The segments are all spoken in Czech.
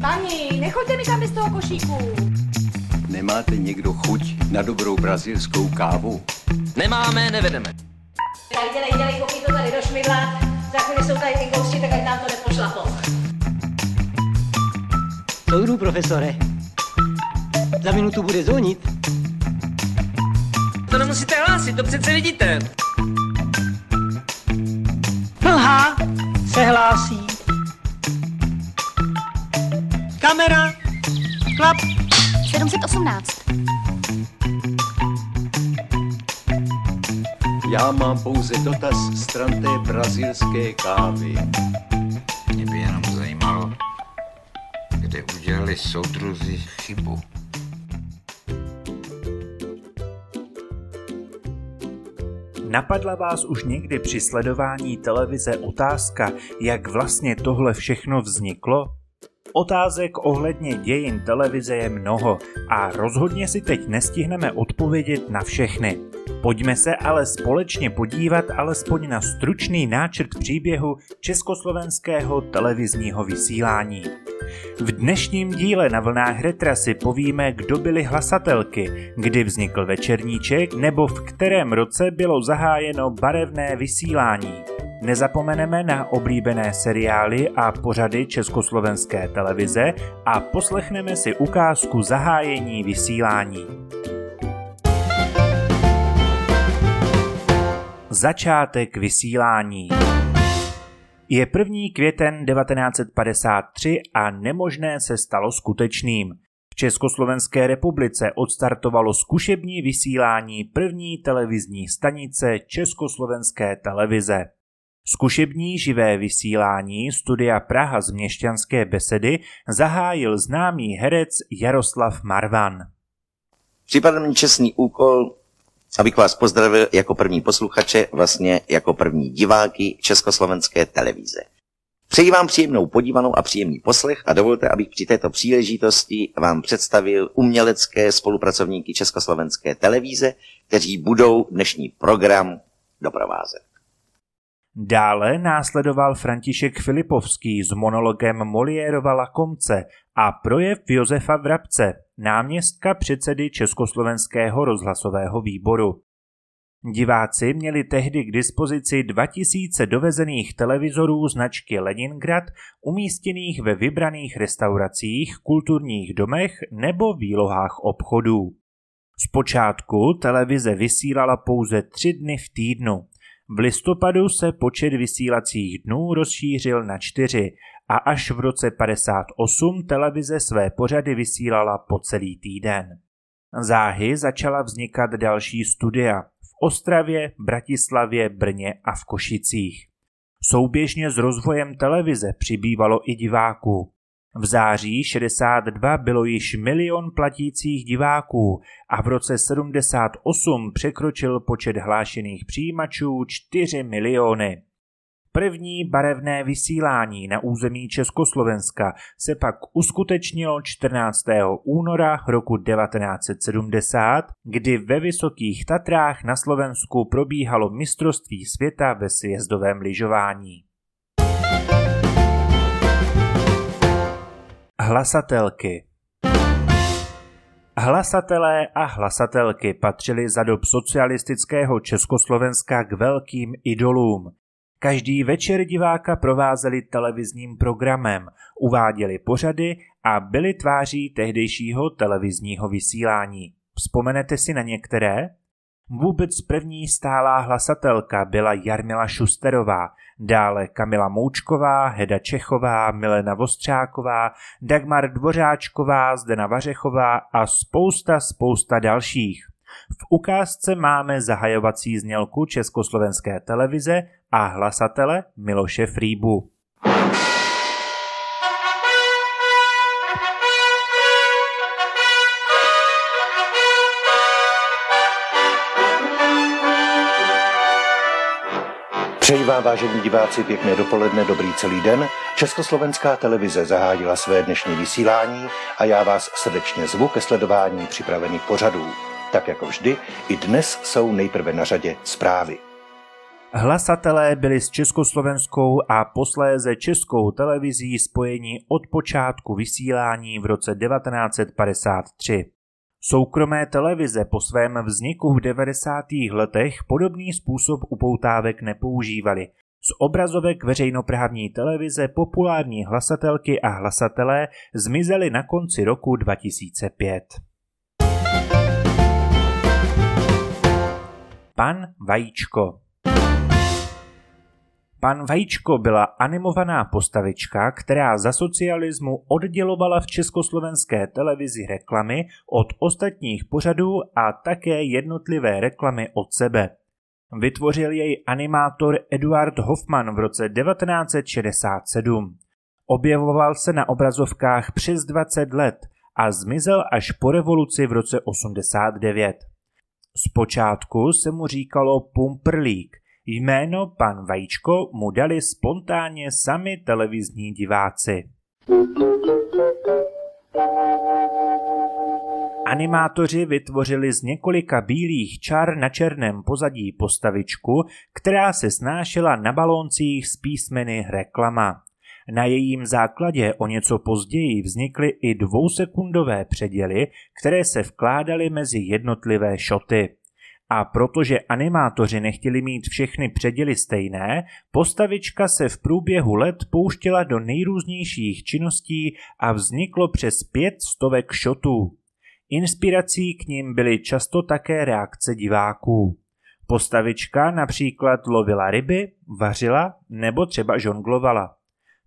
Pani, nechoďte mi tam bez toho košíku. Nemáte někdo chuť na dobrou brazilskou kávu? Nemáme, nevedeme. Tak dělej, dělej, koukej to tady do šmidla. Za chvíli jsou tady ty tak ať nám to nepošlapou. Soudru, profesore. Za minutu bude zvonit. To nemusíte hlásit, to přece vidíte. Mlha se hlásí. Kamera. Klap. 718. Já mám pouze dotaz stran té brazilské kávy. Mě by jenom zajímalo, kde udělali soudruzi chybu. Napadla vás už někdy při sledování televize otázka, jak vlastně tohle všechno vzniklo? Otázek ohledně dějin televize je mnoho a rozhodně si teď nestihneme odpovědět na všechny. Pojďme se ale společně podívat alespoň na stručný náčrt příběhu československého televizního vysílání. V dnešním díle na vlnách retra si povíme, kdo byly hlasatelky, kdy vznikl večerníček nebo v kterém roce bylo zahájeno barevné vysílání. Nezapomeneme na oblíbené seriály a pořady československé televize a poslechneme si ukázku zahájení vysílání. Začátek vysílání. Je 1. květen 1953 a nemožné se stalo skutečným. V Československé republice odstartovalo zkušební vysílání první televizní stanice Československé televize. Zkušební živé vysílání studia Praha z Měšťanské besedy zahájil známý herec Jaroslav Marvan. Připadá mi čestný úkol, abych vás pozdravil jako první posluchače, vlastně jako první diváky Československé televize. Přeji vám příjemnou podívanou a příjemný poslech a dovolte, abych při této příležitosti vám představil umělecké spolupracovníky Československé televize, kteří budou dnešní program doprovázet. Dále následoval František Filipovský s monologem Moliérova Lakomce a projev Josefa Vrabce, náměstka předsedy Československého rozhlasového výboru. Diváci měli tehdy k dispozici 2000 dovezených televizorů značky Leningrad umístěných ve vybraných restauracích, kulturních domech nebo výlohách obchodů. Zpočátku televize vysílala pouze tři dny v týdnu. V listopadu se počet vysílacích dnů rozšířil na čtyři a až v roce 58 televize své pořady vysílala po celý týden. Záhy začala vznikat další studia v Ostravě, Bratislavě, Brně a v Košicích. Souběžně s rozvojem televize přibývalo i diváků. V září 62 bylo již milion platících diváků a v roce 78 překročil počet hlášených přijímačů 4 miliony. První barevné vysílání na území Československa se pak uskutečnilo 14. února roku 1970, kdy ve Vysokých Tatrách na Slovensku probíhalo mistrovství světa ve sjezdovém lyžování. Hlasatelky Hlasatelé a hlasatelky patřili za dob socialistického Československa k velkým idolům. Každý večer diváka provázeli televizním programem, uváděli pořady a byli tváří tehdejšího televizního vysílání. Vzpomenete si na některé? Vůbec první stálá hlasatelka byla Jarmila Šusterová, dále Kamila Moučková, Heda Čechová, Milena Vostřáková, Dagmar Dvořáčková, Zdena Vařechová a spousta, spousta dalších. V ukázce máme zahajovací znělku Československé televize a hlasatele Miloše Frýbu. Přeji vám, vážení diváci, pěkné dopoledne, dobrý celý den. Československá televize zahájila své dnešní vysílání a já vás srdečně zvu ke sledování připravených pořadů. Tak jako vždy, i dnes jsou nejprve na řadě zprávy. Hlasatelé byli s československou a posléze českou televizí spojeni od počátku vysílání v roce 1953. Soukromé televize po svém vzniku v 90. letech podobný způsob upoutávek nepoužívali. Z obrazovek veřejnoprávní televize populární hlasatelky a hlasatelé zmizeli na konci roku 2005. Pan Vajíčko Pan Vajíčko byla animovaná postavička, která za socialismu oddělovala v československé televizi reklamy od ostatních pořadů a také jednotlivé reklamy od sebe. Vytvořil jej animátor Eduard Hoffman v roce 1967. Objevoval se na obrazovkách přes 20 let a zmizel až po revoluci v roce 89. Zpočátku se mu říkalo Pumperlík, Jméno pan Vajíčko mu dali spontánně sami televizní diváci. Animátoři vytvořili z několika bílých čar na černém pozadí postavičku, která se snášela na balóncích s písmeny reklama. Na jejím základě o něco později vznikly i dvousekundové předěly, které se vkládaly mezi jednotlivé šoty. A protože animátoři nechtěli mít všechny předěly stejné, postavička se v průběhu let pouštěla do nejrůznějších činností a vzniklo přes pět stovek šotů. Inspirací k ním byly často také reakce diváků. Postavička například lovila ryby, vařila nebo třeba žonglovala.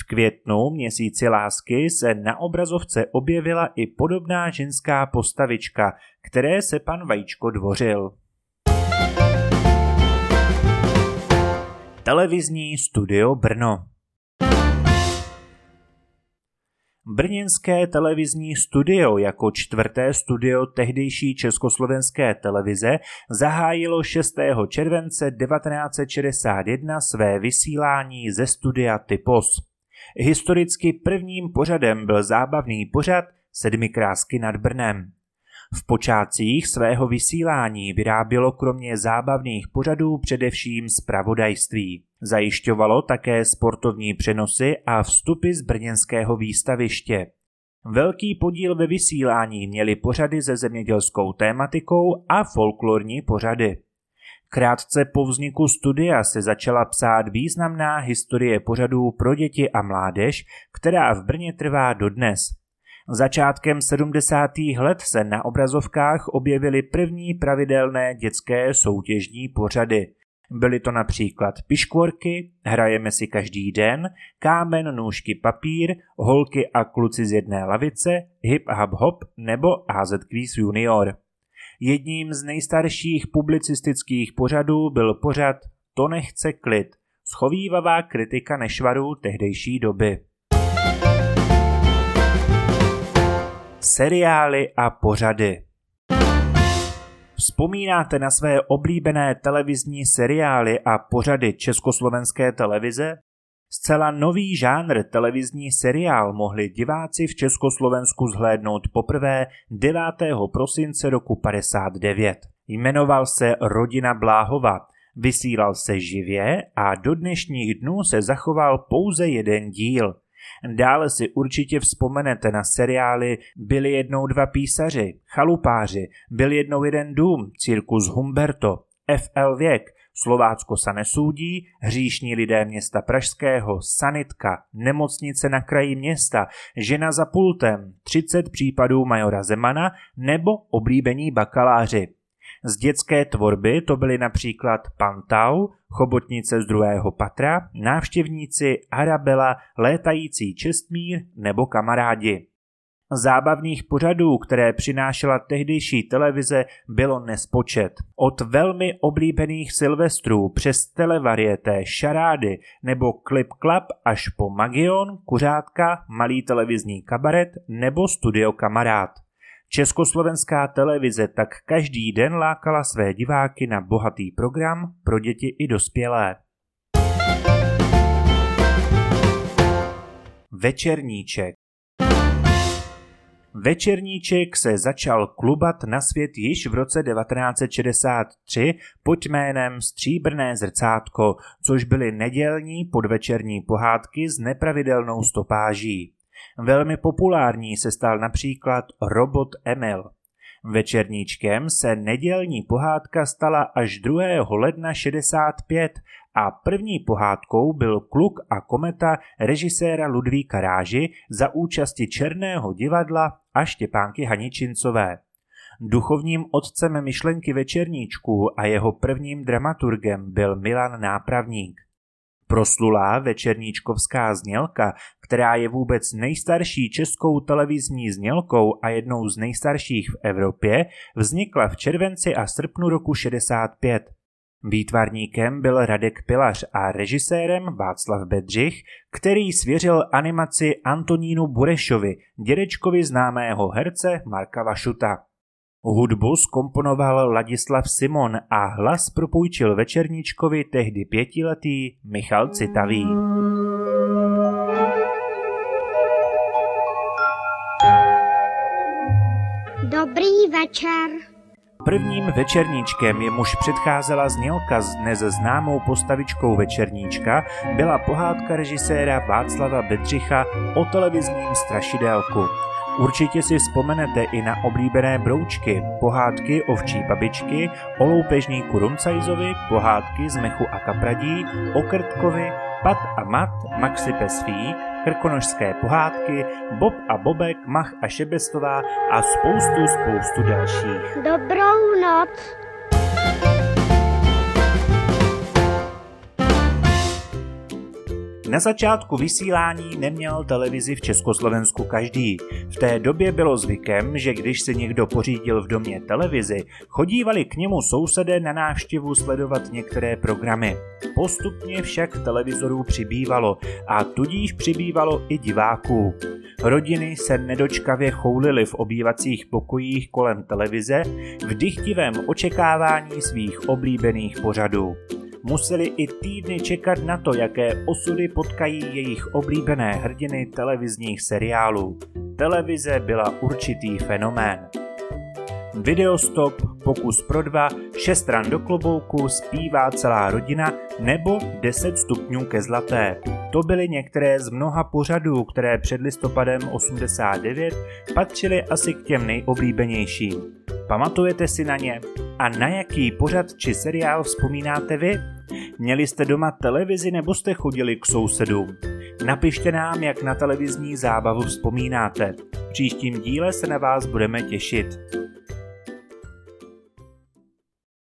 V květnu měsíci lásky se na obrazovce objevila i podobná ženská postavička, které se pan Vajíčko dvořil. Televizní studio Brno Brněnské televizní studio jako čtvrté studio tehdejší československé televize zahájilo 6. července 1961 své vysílání ze studia Typos. Historicky prvním pořadem byl zábavný pořad Sedmikrásky nad Brnem. V počátcích svého vysílání vyrábělo kromě zábavných pořadů především zpravodajství. Zajišťovalo také sportovní přenosy a vstupy z brněnského výstaviště. Velký podíl ve vysílání měly pořady se zemědělskou tématikou a folklorní pořady. Krátce po vzniku studia se začala psát významná historie pořadů pro děti a mládež, která v Brně trvá dodnes. Začátkem 70. let se na obrazovkách objevily první pravidelné dětské soutěžní pořady. Byly to například piškvorky, hrajeme si každý den, kámen, nůžky, papír, holky a kluci z jedné lavice, hip hop hop nebo AZ Quiz Junior. Jedním z nejstarších publicistických pořadů byl pořad To nechce klid, schovývavá kritika nešvarů tehdejší doby. Seriály a pořady. Vzpomínáte na své oblíbené televizní seriály a pořady československé televize? Zcela nový žánr televizní seriál mohli diváci v Československu zhlédnout poprvé 9. prosince roku 59. Jmenoval se Rodina Bláhova, vysílal se živě a do dnešních dnů se zachoval pouze jeden díl – Dále si určitě vzpomenete na seriály Byli jednou dva písaři, Chalupáři, Byl jednou jeden dům, Cirkus Humberto, FL Věk, Slovácko sa nesúdí, hříšní lidé města Pražského, sanitka, nemocnice na kraji města, žena za pultem, 30 případů majora Zemana nebo oblíbení bakaláři. Z dětské tvorby to byly například Pantau, chobotnice z druhého patra, návštěvníci, Arabela, létající čestmír nebo kamarádi. Zábavných pořadů, které přinášela tehdejší televize, bylo nespočet. Od velmi oblíbených Silvestrů přes televarieté, šarády nebo Clip Club až po Magion, Kuřátka, Malý televizní kabaret nebo Studio Kamarád. Československá televize tak každý den lákala své diváky na bohatý program pro děti i dospělé. Večerníček Večerníček se začal klubat na svět již v roce 1963 pod jménem Stříbrné zrcátko, což byly nedělní podvečerní pohádky s nepravidelnou stopáží. Velmi populární se stal například Robot Emil. Večerníčkem se nedělní pohádka stala až 2. ledna 65 a první pohádkou byl Kluk a kometa režiséra Ludvíka Ráži za účasti Černého divadla a Štěpánky Haničincové. Duchovním otcem myšlenky večerníčků a jeho prvním dramaturgem byl Milan Nápravník. Proslulá večerníčkovská znělka, která je vůbec nejstarší českou televizní znělkou a jednou z nejstarších v Evropě, vznikla v červenci a srpnu roku 65. Výtvarníkem byl Radek Pilař a režisérem Václav Bedřich, který svěřil animaci Antonínu Burešovi, dědečkovi známého herce Marka Vašuta. Hudbu skomponoval Ladislav Simon a hlas propůjčil večerníčkovi tehdy pětiletý Michal Citavý. Dobrý večer. Prvním večerníčkem, jemuž předcházela znělka s dnes známou postavičkou večerníčka, byla pohádka režiséra Václava Bedřicha o televizním strašidelku. Určitě si vzpomenete i na oblíbené broučky, pohádky ovčí babičky, o loupežníku Rumcajzovi, pohádky z mechu a kapradí, o Krtkovi, Pat a Mat, Maxi Pesfík, krkonožské pohádky, Bob a Bobek, Mach a Šebestová a spoustu, spoustu dalších. Dobrou noc. Na začátku vysílání neměl televizi v Československu každý. V té době bylo zvykem, že když si někdo pořídil v domě televizi, chodívali k němu sousedé na návštěvu sledovat některé programy. Postupně však televizorů přibývalo a tudíž přibývalo i diváků. Rodiny se nedočkavě choulily v obývacích pokojích kolem televize v dychtivém očekávání svých oblíbených pořadů museli i týdny čekat na to, jaké osudy potkají jejich oblíbené hrdiny televizních seriálů. Televize byla určitý fenomén. Videostop, pokus pro dva, šest ran do klobouku, zpívá celá rodina nebo 10 stupňů ke zlaté. To byly některé z mnoha pořadů, které před listopadem 89 patřily asi k těm nejoblíbenějším. Pamatujete si na ně? A na jaký pořad či seriál vzpomínáte vy? Měli jste doma televizi nebo jste chodili k sousedům? Napište nám, jak na televizní zábavu vzpomínáte. V příštím díle se na vás budeme těšit.